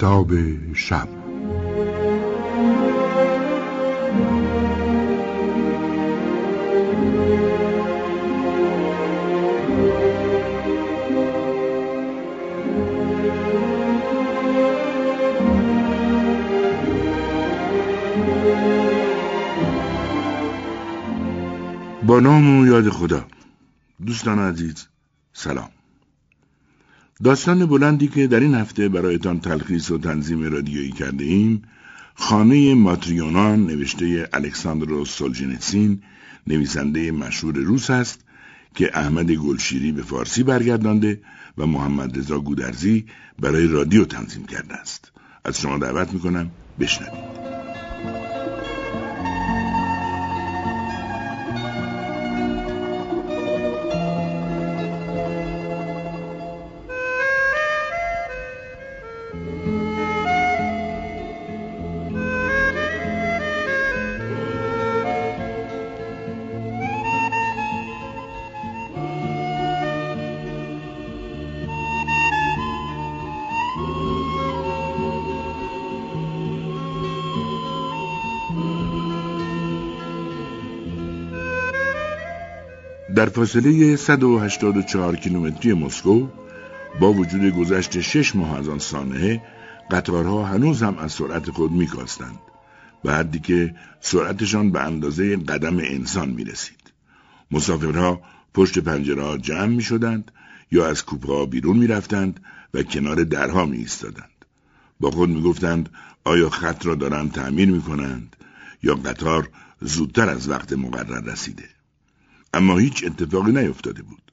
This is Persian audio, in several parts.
کتاب شب. با نام و یاد خدا. دوستان عزیز سلام. داستان بلندی که در این هفته برایتان تلخیص و تنظیم رادیویی کرده ایم خانه ماتریونان نوشته الکساندرو سولجنتسین نویسنده مشهور روس است که احمد گلشیری به فارسی برگردانده و محمد رضا گودرزی برای رادیو تنظیم کرده است. از شما دعوت می‌کنم بشنوید. در فاصله 184 کیلومتری مسکو با وجود گذشت شش ماه از آن سانحه قطارها هنوز هم از سرعت خود میکاستند به حدی که سرعتشان به اندازه قدم انسان می رسید. مسافرها پشت پنجره ها جمع می شدند یا از کوپه بیرون می رفتند و کنار درها می ایستادند. با خود می گفتند آیا خط را دارند تعمیر می کنند یا قطار زودتر از وقت مقرر رسیده. اما هیچ اتفاقی نیفتاده بود.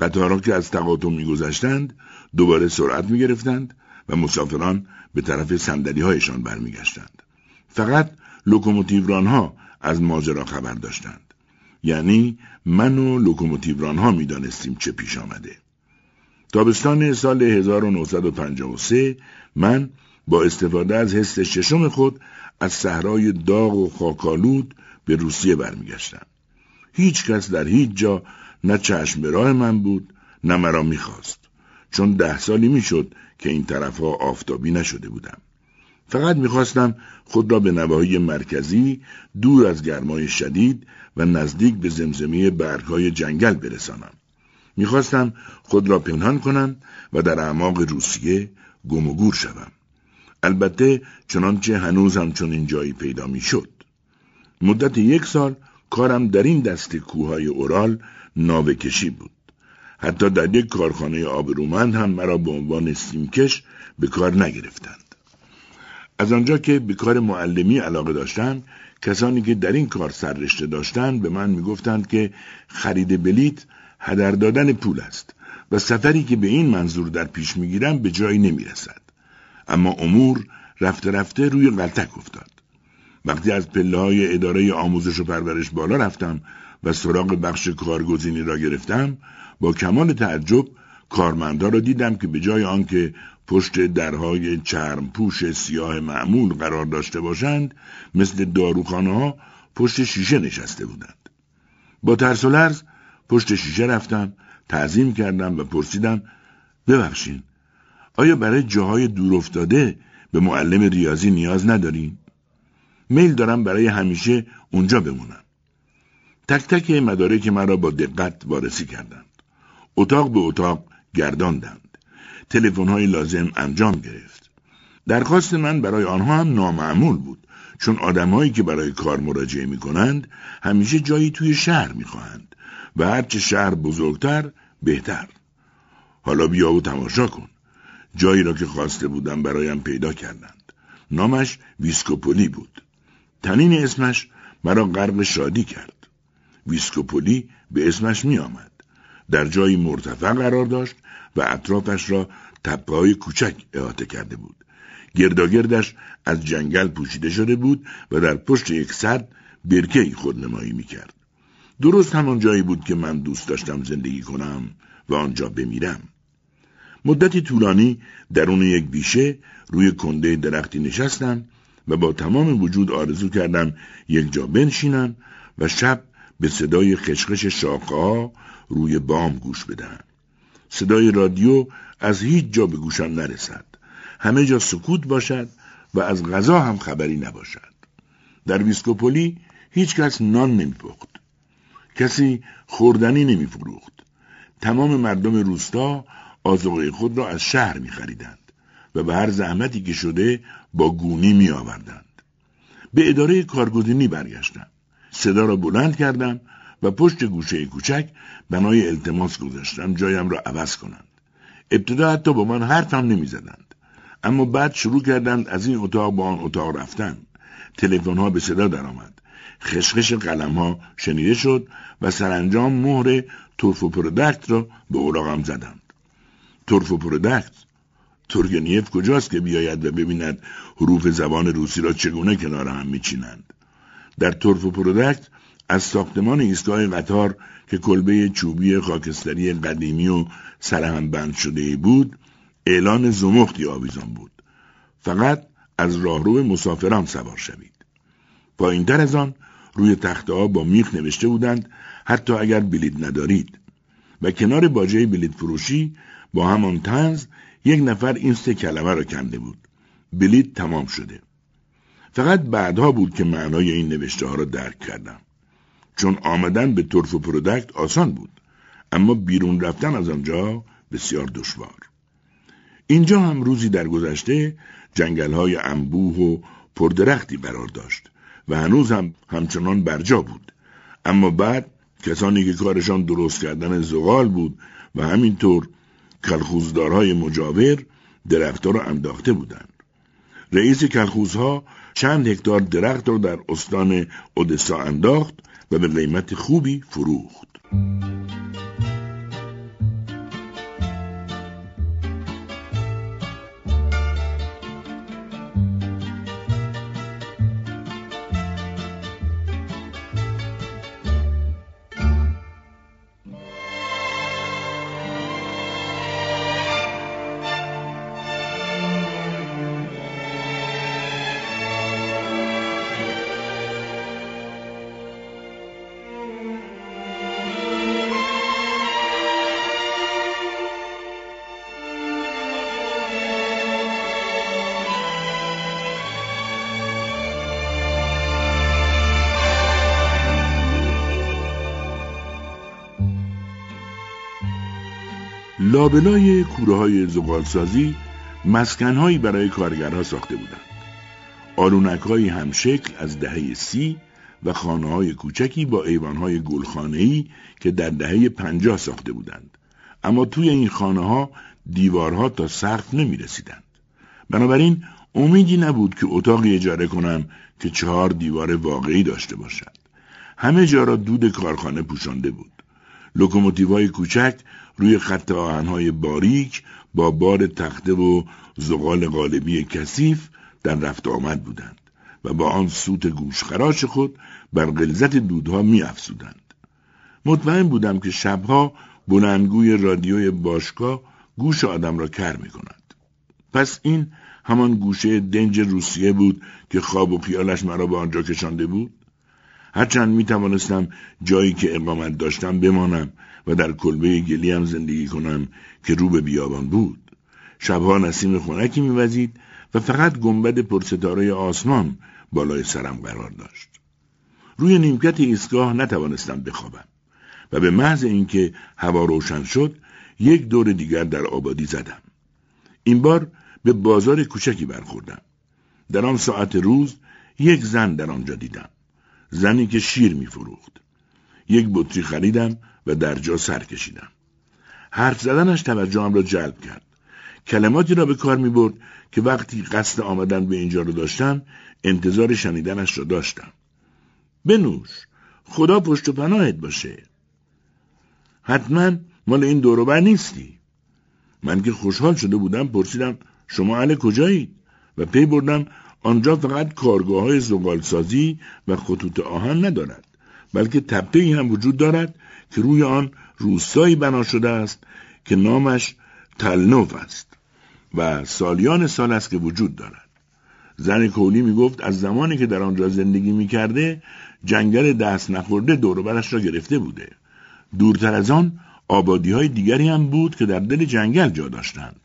قطارها که از تقاطع میگذشتند دوباره سرعت می‌گرفتند و مسافران به طرف سندلی هایشان برمیگشتند. فقط لوکوموتیورانها از ماجرا خبر داشتند. یعنی من و لوکوموتیورانها می‌دانستیم چه پیش آمده. تابستان سال 1953 من با استفاده از حس ششم خود از صحرای داغ و خاکالود به روسیه برمیگشتم. هیچ کس در هیچ جا نه چشم به راه من بود نه مرا می‌خواست. چون ده سالی می‌شد که این طرفها آفتابی نشده بودم. فقط می‌خواستم خود را به نواحی مرکزی دور از گرمای شدید و نزدیک به زمزمه برگهای جنگل برسانم. می‌خواستم خود را پنهان کنم و در اعماق روسیه گم و گور شوم. البته چنانچه هنوز هم چون این جایی پیدا می‌شد. مدت یک سال کارم در این دست کوههای اورال ناوه کشی بود. حتی در یک کارخانه آبرومند هم مرا به عنوان سیمکش به کار نگرفتند. از آنجا که به کار معلمی علاقه داشتم کسانی که در این کار سررشته داشتند به من می‌گفتند که خرید بلیت هدر دادن پول است و سفری که به این منظور در پیش می‌گیرم به جایی نمی‌رسد. اما امور رفته رفته روی غلطک افتاد. وقتی از پله های اداره آموزش و پرورش بالا رفتم و سراغ بخش کارگزینی را گرفتم با کمال تعجب کارمندا را دیدم که به جای آنکه پشت درهای چرم پوش سیاه معمول قرار داشته باشند مثل داروخانه ها پشت شیشه نشسته بودند با ترس و لرز پشت شیشه رفتم تعظیم کردم و پرسیدم ببخشین آیا برای جاهای دور افتاده به معلم ریاضی نیاز ندارین؟ میل دارم برای همیشه اونجا بمونم. تک تک مدارک مرا با دقت وارسی کردند. اتاق به اتاق گرداندند. تلفن های لازم انجام گرفت. درخواست من برای آنها هم نامعمول بود چون آدمهایی که برای کار مراجعه می کنند همیشه جایی توی شهر می خواهند و هرچه شهر بزرگتر بهتر. حالا بیا و تماشا کن. جایی را که خواسته بودم برایم پیدا کردند. نامش ویسکوپولی بود. تنین اسمش مرا غرق شادی کرد. ویسکوپولی به اسمش می آمد. در جایی مرتفع قرار داشت و اطرافش را تپه های کوچک احاطه کرده بود. گرداگردش از جنگل پوشیده شده بود و در پشت یک صد برکهی خودنمایی می کرد. درست همان جایی بود که من دوست داشتم زندگی کنم و آنجا بمیرم. مدتی طولانی درون یک بیشه روی کنده درختی نشستم و با تمام وجود آرزو کردم یک جا بنشینم و شب به صدای خشخش شاخه ها روی بام گوش بدهم. صدای رادیو از هیچ جا به گوشم نرسد. همه جا سکوت باشد و از غذا هم خبری نباشد در ویسکوپولی هیچ کس نان نمیپخت کسی خوردنی نمیفروخت تمام مردم روستا آزوقه خود را از شهر میخریدند و به هر زحمتی که شده با گونی میآوردند. به اداره کارگزینی برگشتم صدا را بلند کردم و پشت گوشه کوچک بنای التماس گذاشتم جایم را عوض کنند. ابتدا حتی با من حرف هم نمی‌زدند. اما بعد شروع کردند از این اتاق با آن اتاق رفتن. تلفن ها به صدا درآمد. خشخش قلم ها شنیده شد و سرانجام مهر تورف و پرودکت را به اوراقم زدند. تورف و پرودکت تورگنیف کجاست که بیاید و ببیند حروف زبان روسی را چگونه کنار هم میچینند؟ در تورف و پرودکت از ساختمان ایستگاه قطار که کلبه چوبی خاکستری قدیمی و سرهم بند شده بود اعلان زمختی آویزان بود. فقط از راهرو مسافران سوار شوید. پایینتر از آن روی تخته ها با میخ نوشته بودند حتی اگر بلیت ندارید. و کنار باجه بلیت فروشی با همان تنز یک نفر این سه کلمه را کنده بود. بلیت تمام شده. فقط بعدها بود که معنای این نوشته ها را درک کردم. چون آمدن به طرف و پرودکت آسان بود. اما بیرون رفتن از آنجا بسیار دشوار. اینجا هم روزی در گذشته جنگل های انبوه و پردرختی قرار داشت و هنوز هم همچنان برجا بود. اما بعد کسانی که کارشان درست کردن زغال بود و همینطور کلخوزدارهای مجاور درختها را انداخته بودند رئیس کلخوزها چند هکتار درخت را در استان اودسا انداخت و به قیمت خوبی فروخت. لابلای کوره های زغالسازی مسکنهایی برای کارگرها ساخته بودند. آلونک های همشکل از دهه سی و خانه های کوچکی با ایوان های گلخانه‌ای که در دهه پنجاه ساخته بودند. اما توی این خانه ها دیوارها تا سقف نمی رسیدند. بنابراین امیدی نبود که اتاقی اجاره کنم که چهار دیوار واقعی داشته باشد. همه جا را دود کارخانه پوشانده بود. لوکوموتیوهای کوچک روی خط آهنهای باریک با بار تخته و زغال غالبی کثیف در رفت آمد بودند و با آن سوت گوشخراش خود بر غلظت دودها می افسودند. مطمئن بودم که شبها بلندگوی رادیوی باشگاه گوش آدم را کر می کند. پس این همان گوشه دنج روسیه بود که خواب و خیالش مرا به آنجا کشانده بود؟ هرچند می توانستم جایی که اقامت داشتم بمانم و در کلبه گلیم زندگی کنم که رو به بیابان بود. شبها نسیم خونکی میوزید و فقط گنبد پرستاره آسمان بالای سرم قرار داشت. روی نیمکت ایستگاه نتوانستم بخوابم و به محض اینکه هوا روشن شد یک دور دیگر در آبادی زدم. این بار به بازار کوچکی برخوردم. در آن ساعت روز یک زن در آنجا دیدم. زنی که شیر میفروخت. یک بطری خریدم و در جا سر کشیدم. حرف زدنش توجهم را جلب کرد. کلماتی را به کار می برد که وقتی قصد آمدن به اینجا را داشتم انتظار شنیدنش را داشتم. بنوش خدا پشت و پناهت باشه. حتما مال این دوروبر نیستی. من که خوشحال شده بودم پرسیدم شما اهل کجایید و پی بردم آنجا فقط کارگاه های زغالسازی و خطوط آهن ندارد بلکه تپه ای هم وجود دارد که روی آن روستایی بنا شده است که نامش تلنوف است و سالیان سال است که وجود دارد. زن کولی می گفت از زمانی که در آنجا زندگی می کرده جنگل دست نخورده دوروبرش را گرفته بوده. دورتر از آن آبادی های دیگری هم بود که در دل جنگل جا داشتند.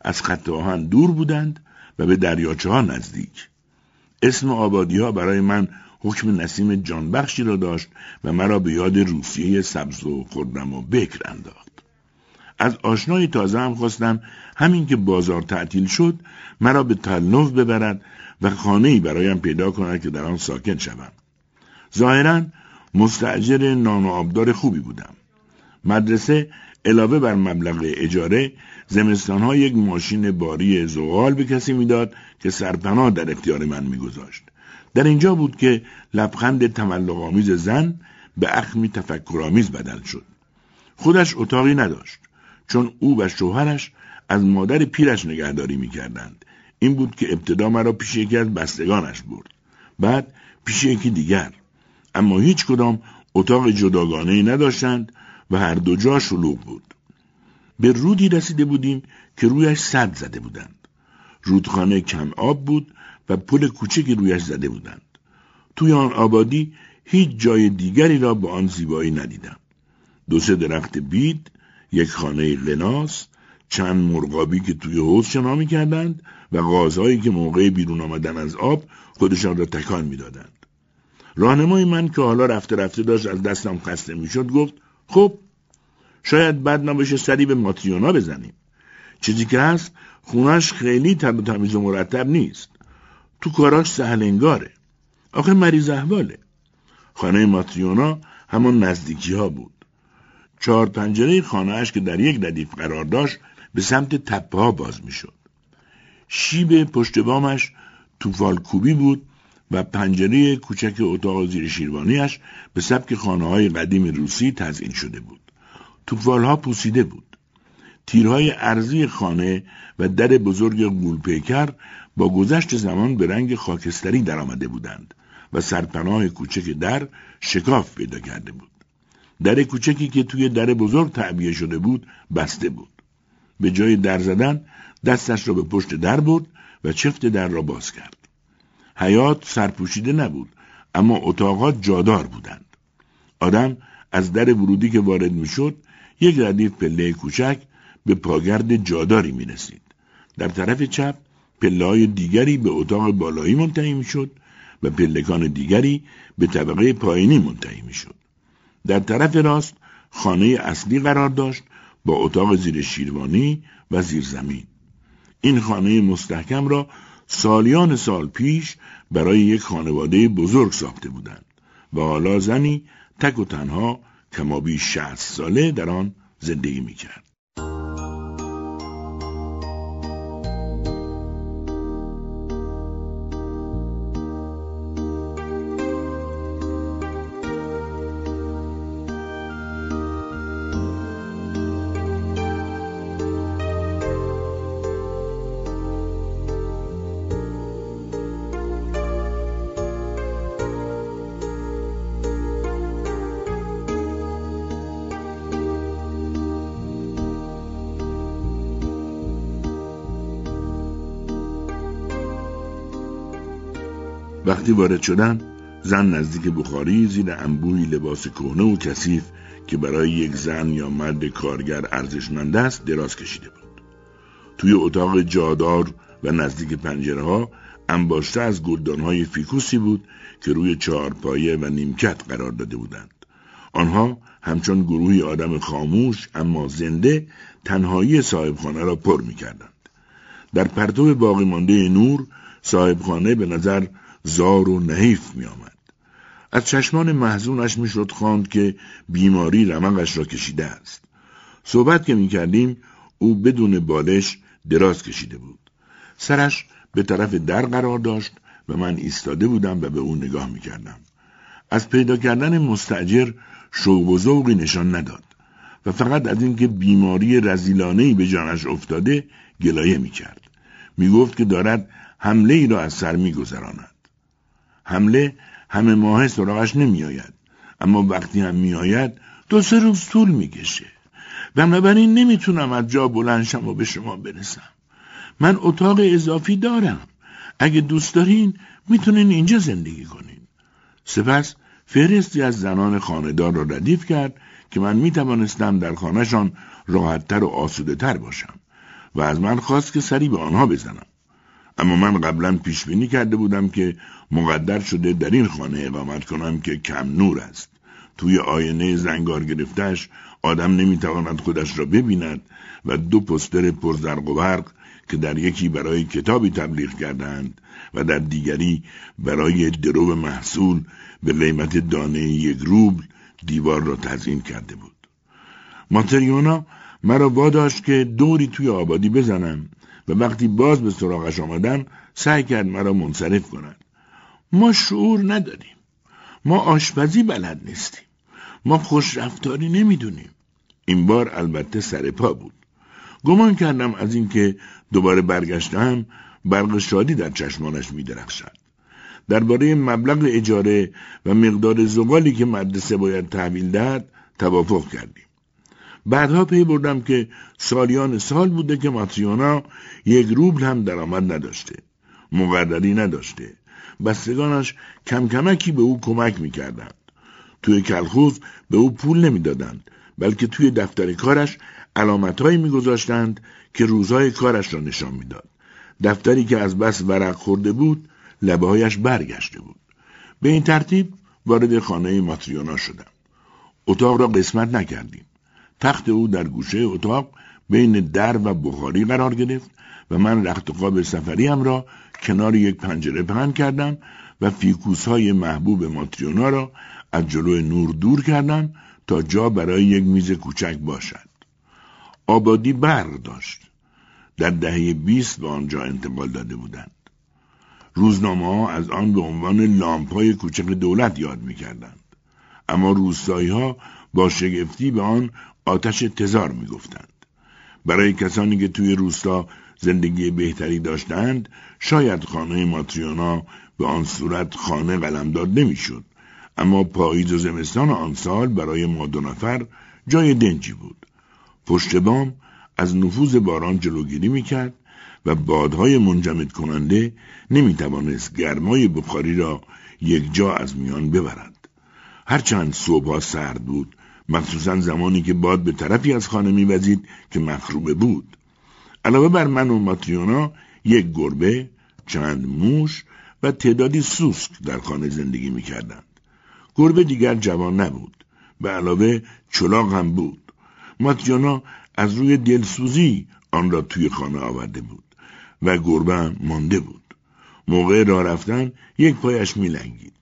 از خط آهن دور بودند و به دریاچه ها نزدیک. اسم آبادی ها برای من حکم نسیم جانبخشی را داشت و مرا به یاد روسیه سبز و خردم و بکر انداخت. از آشنای تازه هم خواستم همین که بازار تعطیل شد مرا به تلنوف ببرد و خانه ای برایم پیدا کند که در آن ساکن شوم. ظاهرا مستعجر نان و آبدار خوبی بودم. مدرسه علاوه بر مبلغ اجاره زمستانها یک ماشین باری زغال به کسی می‌داد که سرپناه در اختیار من میگذاشت. در اینجا بود که لبخند تملق زن به اخمی تفکرآمیز بدل شد. خودش اتاقی نداشت چون او و شوهرش از مادر پیرش نگهداری می‌کردند. این بود که ابتدا مرا پیش یکی از بستگانش برد. بعد پیش یکی دیگر. اما هیچ کدام اتاق جداگانه نداشتند و هر دو جا شلوغ بود. به رودی رسیده بودیم که رویش صد زده بودند. رودخانه کم آب بود و پل کوچکی رویش زده بودند. توی آن آبادی هیچ جای دیگری را به آن زیبایی ندیدم. دو سه درخت بید یک خانه لناس چند مرغابی که توی حوض شنا می‌کردند و غازهایی که موقع بیرون آمدن از آب خودشان را تکان می‌دادند. راهنمای من که حالا رفته رفته داشت از دستم خسته می‌شد گفت خب شاید بد نباشه سری به ماتریونا بزنیم. چیزی که هست خونش خیلی تب و تمیز و مرتب نیست. تو کاراش سهلنگاره. آخه مریض احواله. خانه ماتریونا همون نزدیکی ها بود. چهار پنجره خانهاش که در یک ردیف قرار داشت به سمت تپه ها باز می‌شد. شیب پشت بامش توفال کوبی بود و پنجره کوچک اتاق زیر شیروانیش به سبک خانه های قدیم روسی تزئین شده بود. توفال ها پوسیده بود. تیرهای ارزی خانه و در بزرگ گولپیکر با گذشت زمان به رنگ خاکستری درآمده بودند و سرپناه کوچک در شکاف پیدا کرده بود. در کوچکی که توی در بزرگ تعبیه شده بود بسته بود. به جای در زدن دستش را به پشت در برد و چفت در را باز کرد. حیات سرپوشیده نبود اما اتاقات جادار بودند. آدم از در ورودی که وارد می‌شد یک ردیف پله کوچک به پاگرد جاداری می رسید. در طرف چپ پله های دیگری به اتاق بالایی منتهی می شد و پلکان دیگری به طبقه پایینی منتهی می شد. در طرف راست خانه اصلی قرار داشت با اتاق زیر شیروانی و زیر زمین. این خانه مستحکم را سالیان سال پیش برای یک خانواده بزرگ ساخته بودند و حالا زنی تک و تنها کمابی شهست ساله در آن زندگی می‌کرد. وقتی وارد شدن زن نزدیک بخاری زیر انبوهی لباس کهنه و کثیف که برای یک زن یا مرد کارگر ارزشمند است دراز کشیده بود توی اتاق جادار و نزدیک پنجره ها انباشته از های فیکوسی بود که روی چهارپایه و نیمکت قرار داده بودند آنها همچون گروهی آدم خاموش اما زنده تنهایی صاحبخانه را پر می کردند. در پرتو باقی مانده نور صاحبخانه به نظر زار و نحیف می آمد. از چشمان محزونش می شد خواند که بیماری رمقش را کشیده است. صحبت که می کردیم او بدون بالش دراز کشیده بود. سرش به طرف در قرار داشت و من ایستاده بودم و به او نگاه می کردم. از پیدا کردن مستجر شوق و ذوقی نشان نداد و فقط از اینکه بیماری رزیلانهی به جانش افتاده گلایه می کرد. می گفت که دارد حمله ای را از سر می گذراند. حمله همه ماه سراغش نمیآید. اما وقتی هم میآید دو سه روز طول می‌کشه. بنابراین نمی‌تونم از جا بلنشم و به شما برسم. من اتاق اضافی دارم. اگه دوست دارین می‌تونین اینجا زندگی کنین. سپس فهرستی از زنان خاندار را ردیف کرد که من می‌توانستم در خانهشان راحتتر و آسوده تر باشم و از من خواست که سری به آنها بزنم. اما من قبلا پیش بینی کرده بودم که مقدر شده در این خانه اقامت کنم که کم نور است توی آینه زنگار گرفتش آدم نمی‌تواند خودش را ببیند و دو پستر پرزرق و برق که در یکی برای کتابی تبلیغ کردند و در دیگری برای درو محصول به قیمت دانه یک روبل دیوار را تزیین کرده بود. ماتریونا مرا واداشت که دوری توی آبادی بزنم و وقتی باز به سراغش آمدم سعی کرد مرا منصرف کند. ما شعور نداریم. ما آشپزی بلد نیستیم. ما خوش رفتاری نمی‌دونیم. این بار البته سر پا بود. گمان کردم از اینکه دوباره برگشتم برق شادی در چشمانش میدرخشد. درباره مبلغ اجاره و مقدار زغالی که مدرسه باید تحویل دهد توافق کردیم. بعدها پی بردم که سالیان سال بوده که ماتریونا یک روبل هم درآمد نداشته. مقرری نداشته. بستگانش کم کمکی به او کمک می‌کردند. توی کلخوز به او پول نمی‌دادند بلکه توی دفتر کارش علامتهایی میگذاشتند که روزهای کارش را نشان می‌داد. دفتری که از بس ورق خورده بود لبههایش برگشته بود. به این ترتیب وارد خانه ماتریونا شدم. اتاق را قسمت نکردیم. تخت او در گوشه اتاق بین در و بخاری قرار گرفت و من رخت قاب سفریم را کنار یک پنجره پهن کردم و فیکوس های محبوب ماتریونا را از جلو نور دور کردم تا جا برای یک میز کوچک باشد. آبادی برق داشت. در دهه بیست به آنجا انتقال داده بودند. روزنامه ها از آن به عنوان لامپای کوچک دولت یاد می کردند. اما روستایی ها با شگفتی به آن آتش تزار می گفتند. برای کسانی که توی روستا زندگی بهتری داشتند شاید خانه ماتریونا به آن صورت خانه قلمداد نمی‌شد اما پاییز و زمستان آن سال برای ما دو نفر جای دنجی بود پشت بام از نفوذ باران جلوگیری می‌کرد و بادهای منجمد کننده نمی‌توانست گرمای بخاری را یک جا از میان ببرد. هرچند صبحها سرد بود مخصوصا زمانی که باد به طرفی از خانه میوزید که مخروبه بود. علاوه بر من و ماتریونا یک گربه، چند موش و تعدادی سوسک در خانه زندگی می‌کردند. گربه دیگر جوان نبود. به علاوه چلاق هم بود. ماتریونا از روی دلسوزی آن را توی خانه آورده بود و گربه مانده بود. موقع راه رفتن یک پایش میلنگید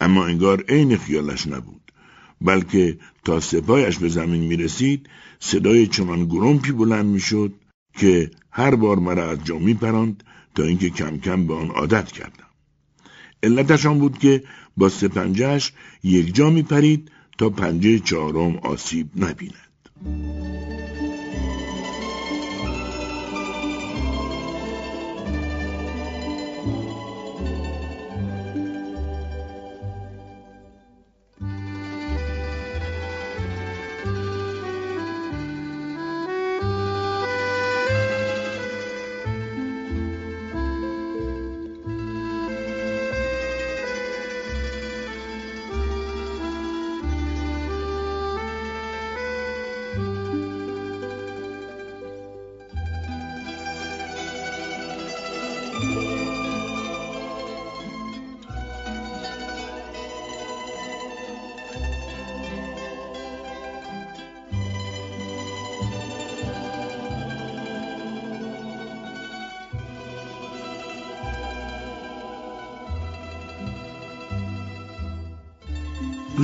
اما انگار عین خیالش نبود بلکه تا سپایش به زمین می رسید صدای چنان گرمپی بلند می شد که هر بار مرا از جا می پراند تا اینکه کم کم به آن عادت کردم. علتش آن بود که با سپنجهش یک جا می پرید تا پنجه چهارم آسیب نبیند.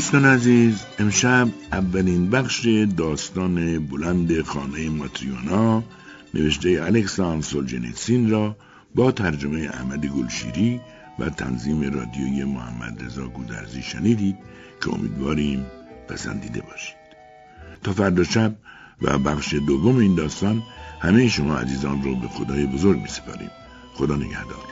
دوستان عزیز امشب اولین بخش داستان بلند خانه ماتریونا نوشته الکساندر سولجنیتسین را با ترجمه احمد گلشیری و تنظیم رادیوی محمد رضا گودرزی شنیدید که امیدواریم پسندیده باشید. تا فردا شب و بخش دوم این داستان همه شما عزیزان رو به خدای بزرگ می سپاریم خدا نگهدار.